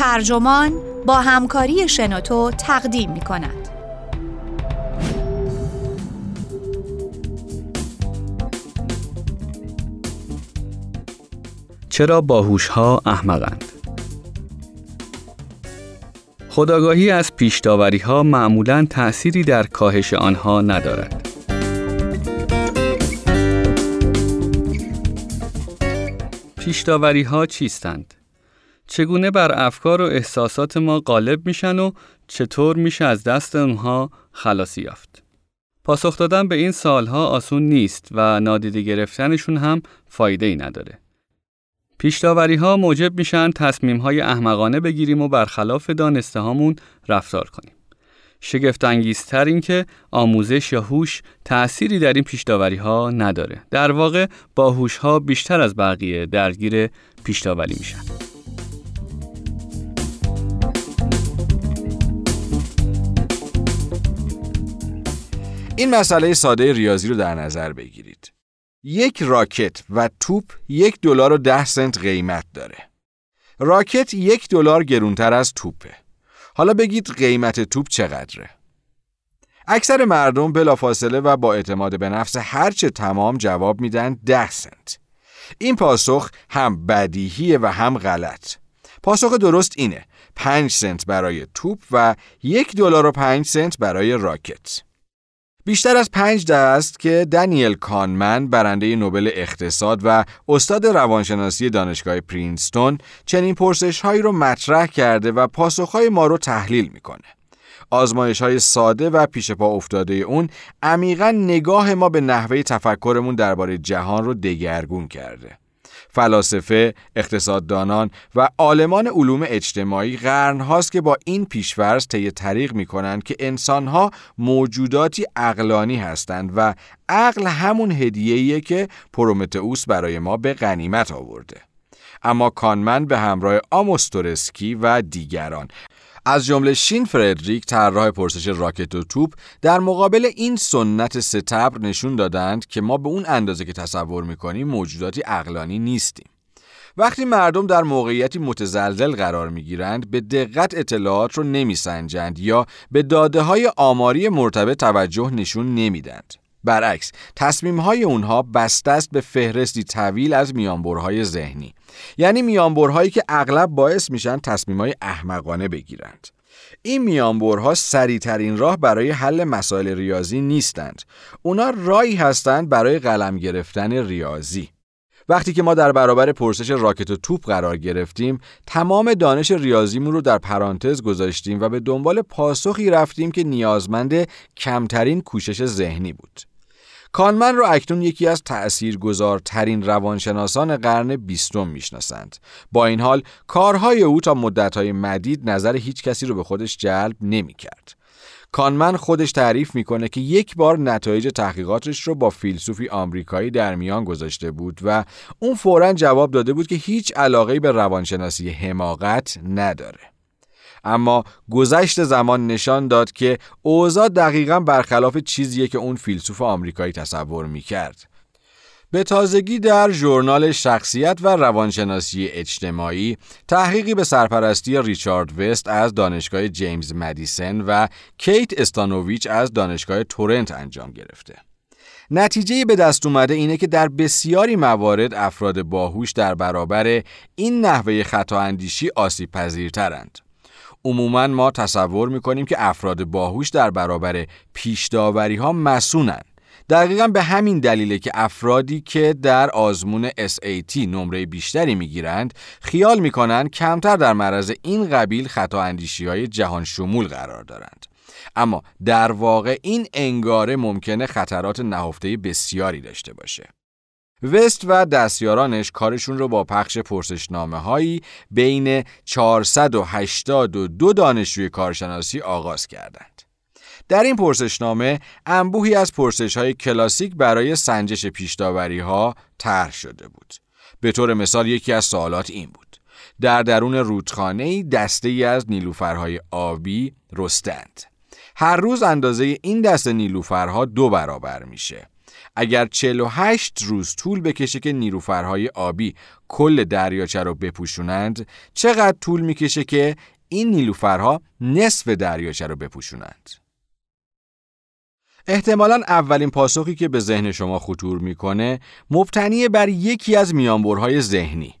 ترجمان با همکاری شنوتو تقدیم می کند. چرا باهوش ها احمقند؟ خداگاهی از پیشداوری ها معمولا تأثیری در کاهش آنها ندارد. پیشداوری ها چیستند؟ چگونه بر افکار و احساسات ما غالب میشن و چطور میشه از دست اونها خلاصی یافت؟ پاسخ دادن به این سالها آسون نیست و نادیده گرفتنشون هم فایده ای نداره. پیشداوری ها موجب میشن تصمیم های احمقانه بگیریم و برخلاف دانسته هامون رفتار کنیم. شگفت انگیزتر این که آموزش یا هوش تأثیری در این پیشداوری ها نداره. در واقع باهوش ها بیشتر از بقیه درگیر پیشداوری میشن. این مسئله ساده ریاضی رو در نظر بگیرید. یک راکت و توپ یک دلار و ده سنت قیمت داره. راکت یک دلار گرونتر از توپه. حالا بگید قیمت توپ چقدره؟ اکثر مردم بلافاصله و با اعتماد به نفس هرچه تمام جواب میدن ده سنت. این پاسخ هم بدیهیه و هم غلط. پاسخ درست اینه. پنج سنت برای توپ و یک دلار و پنج سنت برای راکت. بیشتر از پنج ده است که دانیل کانمن برنده نوبل اقتصاد و استاد روانشناسی دانشگاه پرینستون چنین پرسش هایی رو مطرح کرده و پاسخ های ما رو تحلیل می‌کنه. آزمایش های ساده و پیش پا افتاده اون عمیقا نگاه ما به نحوه تفکرمون درباره جهان رو دگرگون کرده. فلاسفه، اقتصاددانان و عالمان علوم اجتماعی قرنهاست که با این پیشورز طی طریق می کنند که انسانها موجوداتی اقلانی هستند و عقل همون هدیه‌ایه که پرومتئوس برای ما به غنیمت آورده. اما کانمن به همراه آموستورسکی و دیگران از جمله شین فردریک طراح پرسش راکت و توپ در مقابل این سنت ستبر نشون دادند که ما به اون اندازه که تصور می‌کنیم موجوداتی اقلانی نیستیم. وقتی مردم در موقعیتی متزلزل قرار می‌گیرند به دقت اطلاعات رو نمیسنجند یا به داده های آماری مرتبط توجه نشون نمیدند. برعکس تصمیم های اونها بسته است به فهرستی طویل از میانبرهای ذهنی. یعنی میانبرهایی که اغلب باعث میشن تصمیم های احمقانه بگیرند. این میانبرها سریعترین راه برای حل مسائل ریاضی نیستند. اونا رایی هستند برای قلم گرفتن ریاضی. وقتی که ما در برابر پرسش راکت و توپ قرار گرفتیم تمام دانش ریاضیمون رو در پرانتز گذاشتیم و به دنبال پاسخی رفتیم که نیازمند کمترین کوشش ذهنی بود. کانمن را اکنون یکی از تأثیرگذارترین روانشناسان قرن بیستم می‌شناسند. با این حال کارهای او تا مدتهای مدید نظر هیچ کسی رو به خودش جلب نمی کرد. کانمن خودش تعریف می‌کنه که یک بار نتایج تحقیقاتش رو با فیلسوفی آمریکایی در میان گذاشته بود و اون فورا جواب داده بود که هیچ علاقه به روانشناسی حماقت نداره. اما گذشت زمان نشان داد که اوضاع دقیقا برخلاف چیزیه که اون فیلسوف آمریکایی تصور می‌کرد. به تازگی در ژورنال شخصیت و روانشناسی اجتماعی تحقیقی به سرپرستی ریچارد وست از دانشگاه جیمز مدیسن و کیت استانوویچ از دانشگاه تورنت انجام گرفته. نتیجه به دست اومده اینه که در بسیاری موارد افراد باهوش در برابر این نحوه خطا اندیشی آسیب پذیرترند. عموما ما تصور می‌کنیم که افراد باهوش در برابر پیشداوری ها مسونن دقیقا به همین دلیله که افرادی که در آزمون SAT نمره بیشتری می‌گیرند خیال می‌کنند کمتر در معرض این قبیل خطا اندیشی های جهان شمول قرار دارند. اما در واقع این انگاره ممکنه خطرات نهفته بسیاری داشته باشه. وست و دستیارانش کارشون رو با پخش پرسشنامه هایی بین 482 دانشجوی کارشناسی آغاز کردند. در این پرسشنامه انبوهی از پرسش های کلاسیک برای سنجش پیشداوری ها طرح شده بود. به طور مثال یکی از سوالات این بود. در درون رودخانه دسته ای از نیلوفرهای آبی رستند. هر روز اندازه این دسته نیلوفرها دو برابر میشه. اگر 48 روز طول بکشه که نیروفرهای آبی کل دریاچه رو بپوشونند چقدر طول می‌کشه که این نیلوفرها نصف دریاچه رو بپوشونند؟ احتمالا اولین پاسخی که به ذهن شما خطور می‌کنه مبتنی بر یکی از میانبرهای ذهنی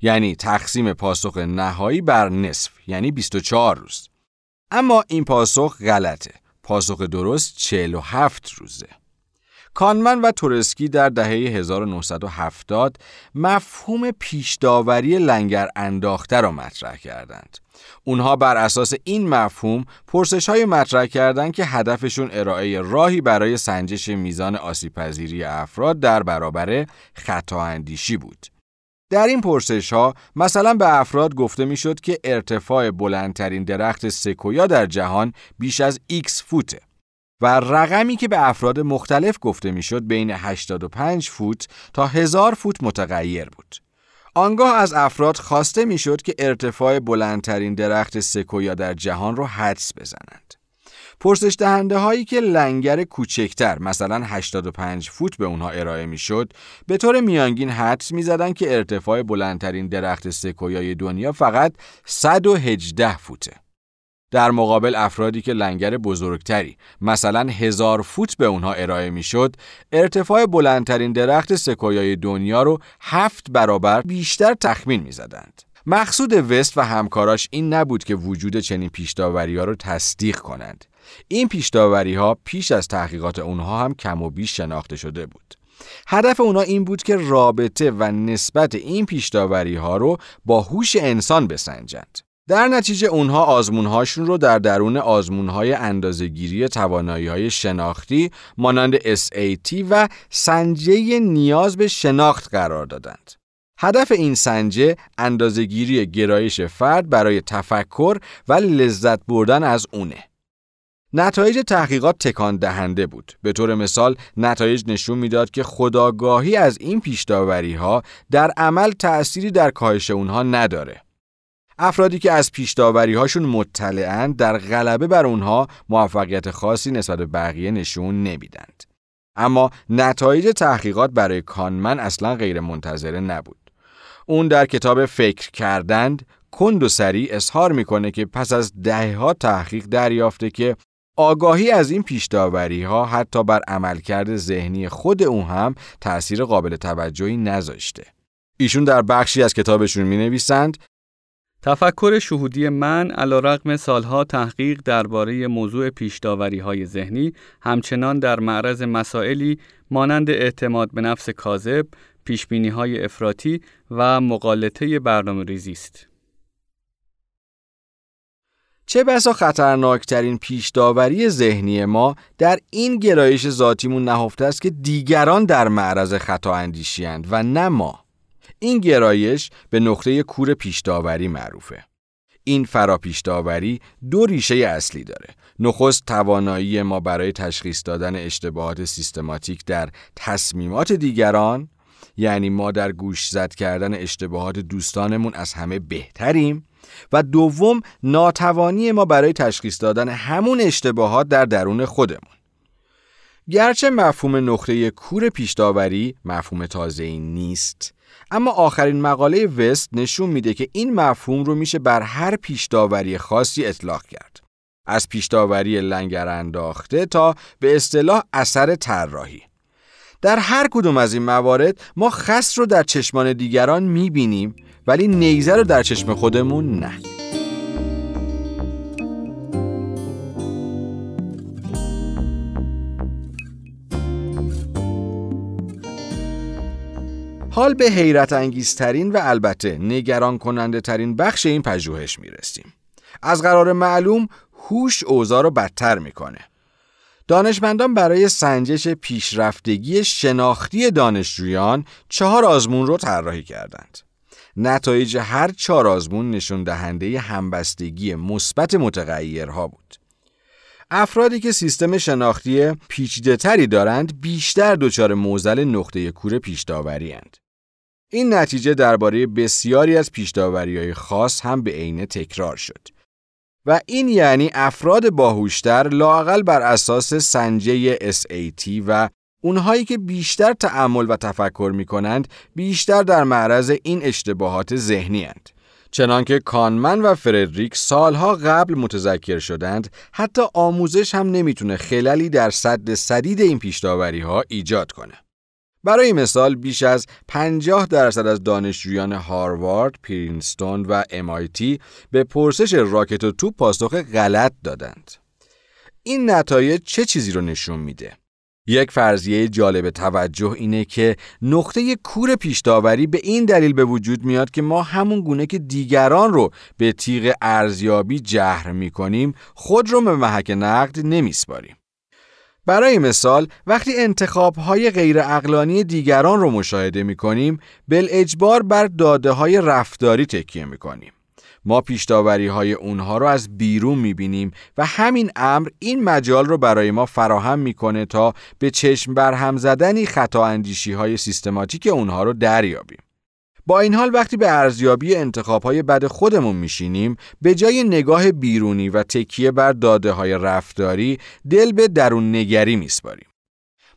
یعنی تقسیم پاسخ نهایی بر نصف یعنی 24 روز. اما این پاسخ غلطه. پاسخ درست 47 روزه. کانمن و تورسکی در دهه 1970 مفهوم پیشداوری لنگر انداخته را مطرح کردند. اونها بر اساس این مفهوم پرسش های مطرح کردند که هدفشون ارائه راهی برای سنجش میزان آسیبپذیری افراد در برابر خطا اندیشی بود. در این پرسش ها مثلا به افراد گفته می‌شد که ارتفاع بلندترین درخت سکویا در جهان بیش از X فوته. و رقمی که به افراد مختلف گفته می‌شد بین 85 فوت تا 1000 فوت متغیر بود. آنگاه از افراد خواسته می‌شد که ارتفاع بلندترین درخت سکویا در جهان را حدس بزنند. پرسش دهنده هایی که لنگر کوچکتر مثلا 85 فوت به اونها ارائه می‌شد به طور میانگین حدس می‌زدند که ارتفاع بلندترین درخت سکویای دنیا فقط 118 فوته. در مقابل افرادی که لنگر بزرگتری مثلا هزار فوت به اونها ارائه می‌شد ارتفاع بلندترین درخت سکویای دنیا رو هفت برابر بیشتر تخمین می‌زدند. مقصود وست و همکاراش این نبود که وجود چنین پیشداوری ها رو تصدیق کنند. این پیشداوری ها پیش از تحقیقات اونها هم کم و بیش شناخته شده بود. هدف اونا این بود که رابطه و نسبت این پیشداوری ها رو با هوش انسان بسنجند. در نتیجه اونها آزمونهاشون رو در درون آزمونهای اندازهگیری توانایی های شناختی مانند SAT و سنجه نیاز به شناخت قرار دادند. هدف این سنجه اندازهگیری گرایش فرد برای تفکر و لذت بردن از اونه. نتایج تحقیقات تکان دهنده بود. به طور مثال نتایج نشون می‌داد که خداگاهی از این پیشداوری ها در عمل تأثیری در کاهش اونها نداره. افرادی که از پیشداوری هاشون مطلعند در غلبه بر اونها موفقیت خاصی نسبت به بقیه نشون نمیدند. اما نتایج تحقیقات برای کانمن اصلا غیر منتظره نبود. اون در کتاب فکر کردند کند و سریع اظهار می‌کنه که پس از دهها تحقیق دریافته که آگاهی از این پیشداوری ها حتی بر عملکرد ذهنی خود او هم تأثیر قابل توجهی نذاشته. ایشون در بخشی از کتابشون می نویسند تفکر شهودی من علا رقم سالها تحقیق درباره موضوع پیشداوری های ذهنی همچنان در معرض مسائلی مانند اعتماد به نفس کاذب، پیشبینی های افراطی و مقالطه برنامه ریزی است. چه بسا خطرناکترین پیشداوری ذهنی ما در این گرایش ذاتیمون نهفته است که دیگران در معرض خطا اندیشیند و نه ما. این گرایش به نقطه کور پیشداوری معروفه. این فراپیشداوری دو ریشه اصلی داره. نخست توانایی ما برای تشخیص دادن اشتباهات سیستماتیک در تصمیمات دیگران یعنی ما در گوش زد کردن اشتباهات دوستانمون از همه بهتریم و دوم ناتوانی ما برای تشخیص دادن همون اشتباهات در درون خودمون گرچه مفهوم نقطه کور پیشداوری مفهوم تازه ای نیست اما آخرین مقاله وست نشون میده که این مفهوم رو میشه بر هر پیشداوری خاصی اطلاق کرد. از پیشداوری لنگر انداخته تا به اصطلاح اثر طراحی. در هر کدوم از این موارد ما خس رو در چشمان دیگران می‌بینیم ولی نیزه رو در چشم خودمون نه. حال به حیرت انگیزترین و البته نگران کننده ترین بخش این پژوهش می رسیم. از قرار معلوم هوش اوضاع رو بدتر می‌کنه. دانشمندان برای سنجش پیشرفتگی شناختی دانشجویان چهار آزمون رو طراحی کردند. نتایج هر چهار آزمون نشون دهنده همبستگی مثبت متغیرها بود. افرادی که سیستم شناختی پیچیده تری دارند بیشتر دچار موزل نقطه کور هند. این نتیجه درباره بسیاری از پیشداوری خاص هم به عینه تکرار شد. و این یعنی افراد باهوشتر لاقل بر اساس سنجه SAT و اونهایی که بیشتر تعمل و تفکر می کنند بیشتر در معرض این اشتباهات ذهنی هند. چنانکه کانمن و فردریک سالها قبل متذکر شدند حتی آموزش هم نمی‌تونه خللی در صد سدید این پیشتاوری ها ایجاد کنه. برای مثال بیش از 50 درصد از دانشجویان هاروارد، پرینستون و MIT به پرسش راکت و توپ پاسخ غلط دادند. این نتایج چه چیزی رو نشون میده؟ یک فرضیه جالب توجه اینه که نقطه کور پیشداوری به این دلیل به وجود میاد که ما همون گونه که دیگران رو به تیغ ارزیابی جهر می‌کنیم خود رو به محک نقد نمیسپاریم. برای مثال وقتی انتخاب های غیر اقلانی دیگران رو مشاهده می کنیم بل اجبار بر داده های رفتاری تکیه می کنیم. ما پیشداوری های اونها رو از بیرون می بینیم و همین امر این مجال رو برای ما فراهم می‌کنه تا به چشم برهم زدنی خطا اندیشی های سیستماتیک اونها رو دریابیم. با این حال وقتی به ارزیابی انتخاب های بد خودمون میشینیم به جای نگاه بیرونی و تکیه بر داده های رفتاری دل به درون نگری میسپاریم.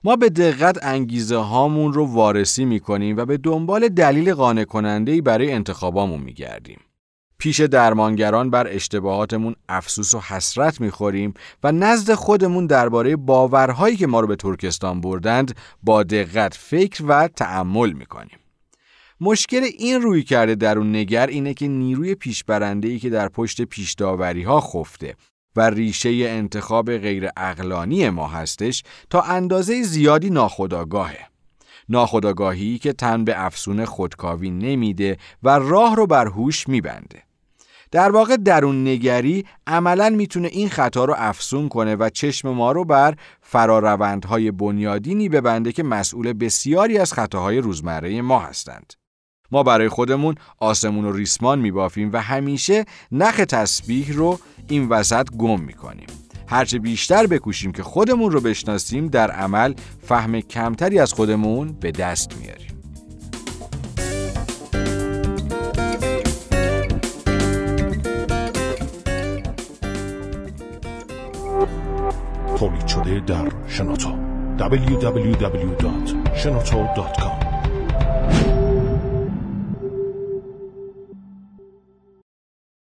ما به دقت انگیزه هامون رو وارسی می‌کنیم و به دنبال دلیل قانع کننده برای انتخابامون میگردیم. پیش درمانگران بر اشتباهاتمون افسوس و حسرت می‌خوریم و نزد خودمون درباره باورهایی که ما رو به ترکستان بردند با دقت فکر و تأمل می‌کنیم. مشکل این روی کرده درون نگر اینه که نیروی پیشبرنده که در پشت پیشداوری ها خفته و ریشه انتخاب غیر اقلانی ما هستش تا اندازه زیادی ناخداگاهه. ناخداگاهی که تن به افسون خودکاوی نمیده و راه رو بر هوش میبنده. در واقع درون نگری عملا می‌تونه این خطا رو افسون کنه و چشم ما رو بر فراروندهای بنیادینی ببنده که مسئول بسیاری از خطاهای روزمره ما هستند. ما برای خودمون آسمون و ریسمان میبافیم و همیشه نخ تسبیح رو این وسط گم می‌کنیم. هرچه بیشتر بکوشیم که خودمون رو بشناسیم در عمل فهم کمتری از خودمون به دست میاریم. تولید شده در شنوتو www.shenoto.com